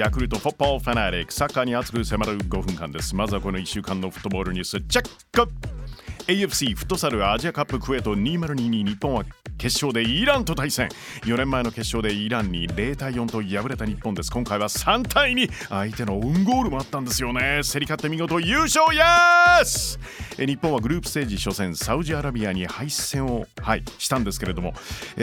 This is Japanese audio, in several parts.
ヤクルトフォッポーファナリックサッカーに熱く迫る5分間です。まずはこの1週間のフットボールニュースチェック。AFC フットサルアジアカップクエート2022日本は決勝でイランと対戦。4年前の決勝でイランに0対4と敗れた日本です。今回は3対2相手のオウンゴールもあったんですよね。競り勝って見事優勝イエス日本はグループステージ初戦サウジアラビアに敗戦を、はい、したんですけれども。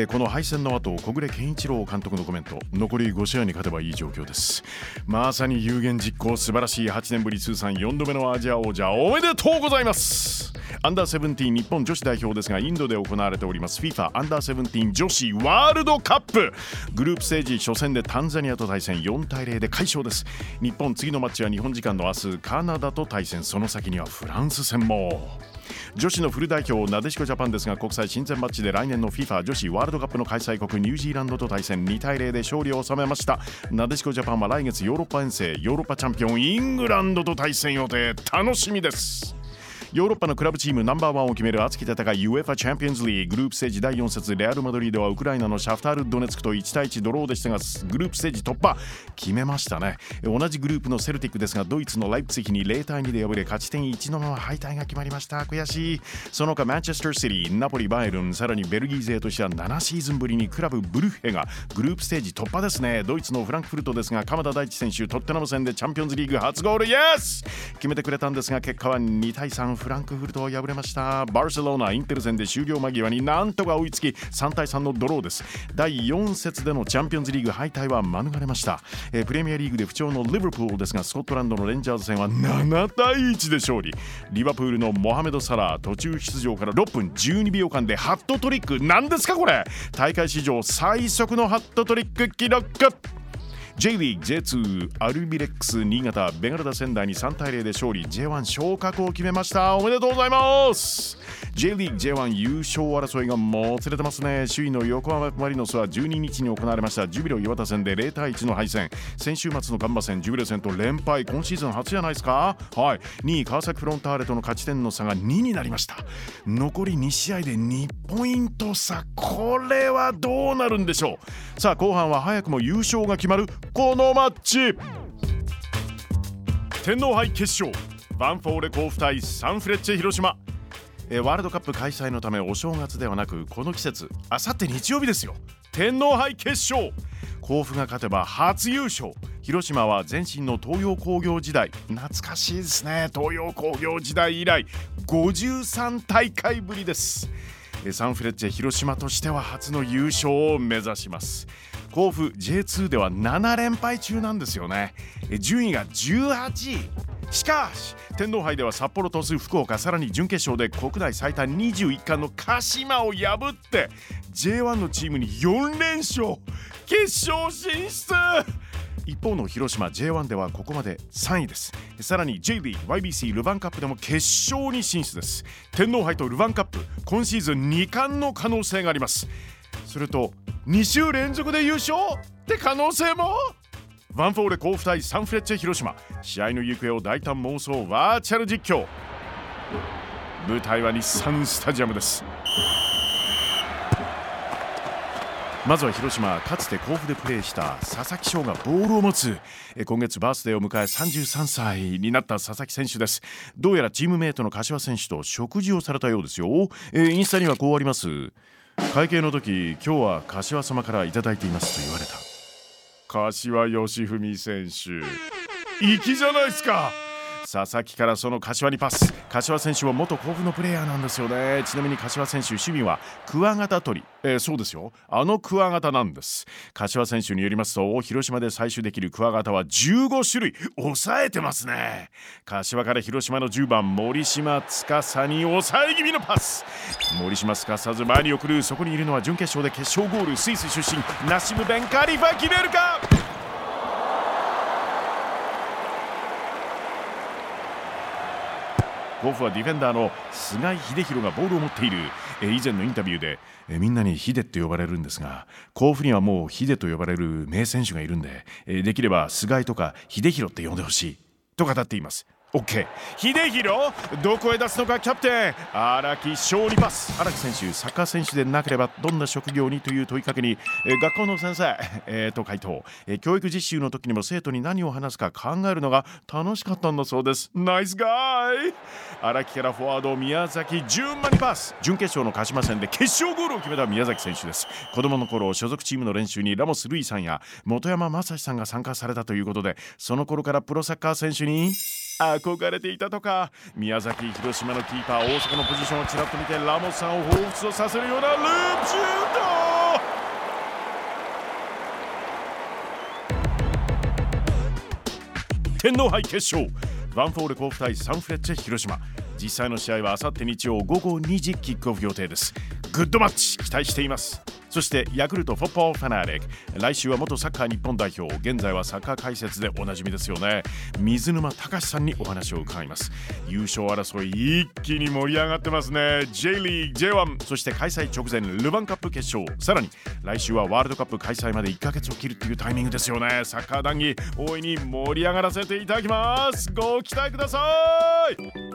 この敗戦の後小暮健一郎監督のコメント。残り5試合に勝てばいい状況です。まさに有言実行素晴らしい8年ぶり通算4度目のアジア王者おめでとうございます！アンダーセブンティーン日本女子代表ですがインドで行われております。FIFA アンダーセブンティーン女子ワールドカップ。グループステージ初戦でタンザニアと対戦。4対0で快勝です。日本次のマッチは日本時間の明日カナダと対戦。その先にはフランス戦も。女子のフル代表なでしこジャパンですが国際親善マッチで来年の FIFA 女子ワールドカップの開催国ニュージーランドと対戦。2対0で勝利を収めました。なでしこジャパンは来月ヨーロッパ遠征ヨーロッパチャンピオンイングランドと対戦予定。楽しみです。ヨーロッパのクラブチームナンバーワンを決める熱き戦い UEFA チャンピオンズリーグループステージ第4節レアル・マドリードはウクライナのシャフタール・ドネツクと1対1ドローでしたがグループステージ突破。決めましたね。同じグループのセルティックですがドイツのライプツィヒに0対2で敗れ勝ち点1のまま敗退が決まりました。悔しい。その他マンチェスターシティナポリ・バイルンさらにベルギー勢としては7シーズンぶりにクラブブルッヘがグループステージ突破ですね。ドイツのフランクフルトですが鎌田大地選手トッテナム戦でチャンピオンズリーグ初ゴール。イエス！決めてくれたんですが結果は2対3フランクフルトを敗れました。バルセロナインテル戦で終了間際になんとか追いつき3対3のドローです。第4節でのチャンピオンズリーグ敗退は免れました、えー、プレミアリーグで不調のリバプールですがスコットランドのレンジャーズ戦は7対1で勝利。リバプールのモハメド・サラー途中出場から6分12秒間でハットトリック。なんですかこれ！大会史上最速のハットトリック記録。J リーグ J2 アルビレックス新潟ベガルダ仙台に3対0で勝利。J1 昇格を決めました。おめでとうございます。J リーグ J1 優勝争いがもつれてますね。首位の横浜マリノスは12日に行われました。ジュビロ磐田戦で0対1の敗戦。先週末のガンバ戦ジュビロ戦と連敗。今シーズン初じゃないですか？はい。2位川崎フロンターレとの勝ち点の差が2になりました。残り2試合で2ポイント差。これはどうなるんでしょう？さあ後半は早くも優勝が決まるこのマッチ。天皇杯決勝。バンフォーレ甲府対サンフレッチェ広島。えワールドカップ開催のためお正月ではなくこの季節あさって日曜日ですよ。天皇杯決勝。甲府が勝てば初優勝。広島は前身の東洋工業時代。懐かしいですね。東洋工業時代以来53大会ぶりです。サンフレッチェ広島としては初の優勝を目指します。甲府 J2 では7連敗中なんですよね。順位が18位。しかし天皇杯では札幌鳥栖福岡さらに準決勝で国内最多21冠の鹿島を破って J1 のチームに4連勝。決勝進出一方の広島 J1 ではここまで3位です。さらに J リー YBC ルヴァンカップでも決勝に進出です。天皇杯とルヴァンカップ今シーズン2冠の可能性があります。すると2週連続で優勝って可能性も？ワンフォーレ甲府対サンフレッチェ広島。試合の行方を大胆妄想バーチャル実況。舞台は日産スタジアムです。まずは広島かつて甲府でプレーした佐々木翔がボールを持つ。今月バースデーを迎え33歳になった佐々木選手です。どうやらチームメイトの柏選手と食事をされたようですよ、えー、インスタにはこうあります。会計の時今日は柏様からいただいていますと言われた。柏義文選手。粋じゃないですか。佐々木からその柏にパス。柏選手は元甲府のプレイヤーなんですよね。ちなみに柏選手趣味はクワガタ取り、えー、そうですよ。あのクワガタなんです。柏選手によりますと広島で採取できるクワガタは15種類抑えてますね。柏から広島の10番森島司に抑え気味のパス。森島司ず前に送るそこにいるのは準決勝で決勝ゴールスイス出身ナシム・ベンカリファ決めるか？甲府はディフェンダーの菅井秀弘がボールを持っている、え以前のインタビューで、えみんなにヒデって呼ばれるんですが甲府にはもうヒデと呼ばれる名選手がいるんで、えできれば菅井とか秀弘って呼んでほしい。と語っています。OK 秀弘どこへ出すのかキャプテン。荒木勝利パス。荒木選手サッカー選手でなければどんな職業にという問いかけに、えー、学校の先生、えー、と回答、えー、教育実習の時にも生徒に何を話すか考えるのが楽しかったんだそうです。ナイスガイ。荒木からフォワード宮崎順番にパス。準決勝の鹿島戦で決勝ゴールを決めた宮崎選手です。子供の頃所属チームの練習にラモス・ルイさんや本山正史さんが参加されたということでその頃からプロサッカー選手に憧れていたとか宮崎広島のキーパー大阪のポジションをちらっと見てラモスさんを彷彿とさせるようなループシュート。天皇杯決勝。ヴァンフォーレ甲府対サンフレッチェ広島。実際の試合はあさって日曜午後2時キックオフ予定です。グッドマッチ期待しています。そしてヤクルトフォッポーファナリック。来週は元サッカー日本代表。現在はサッカー解説でおなじみですよね。水沼隆さんにお話を伺います。優勝争い一気に盛り上がってますね。J リーグ J1 そして開催直前ルヴァンカップ決勝。さらに来週はワールドカップ開催まで1ヶ月を切るっていうタイミングですよね。サッカー談義大いに盛り上がらせていただきます。ご期待ください。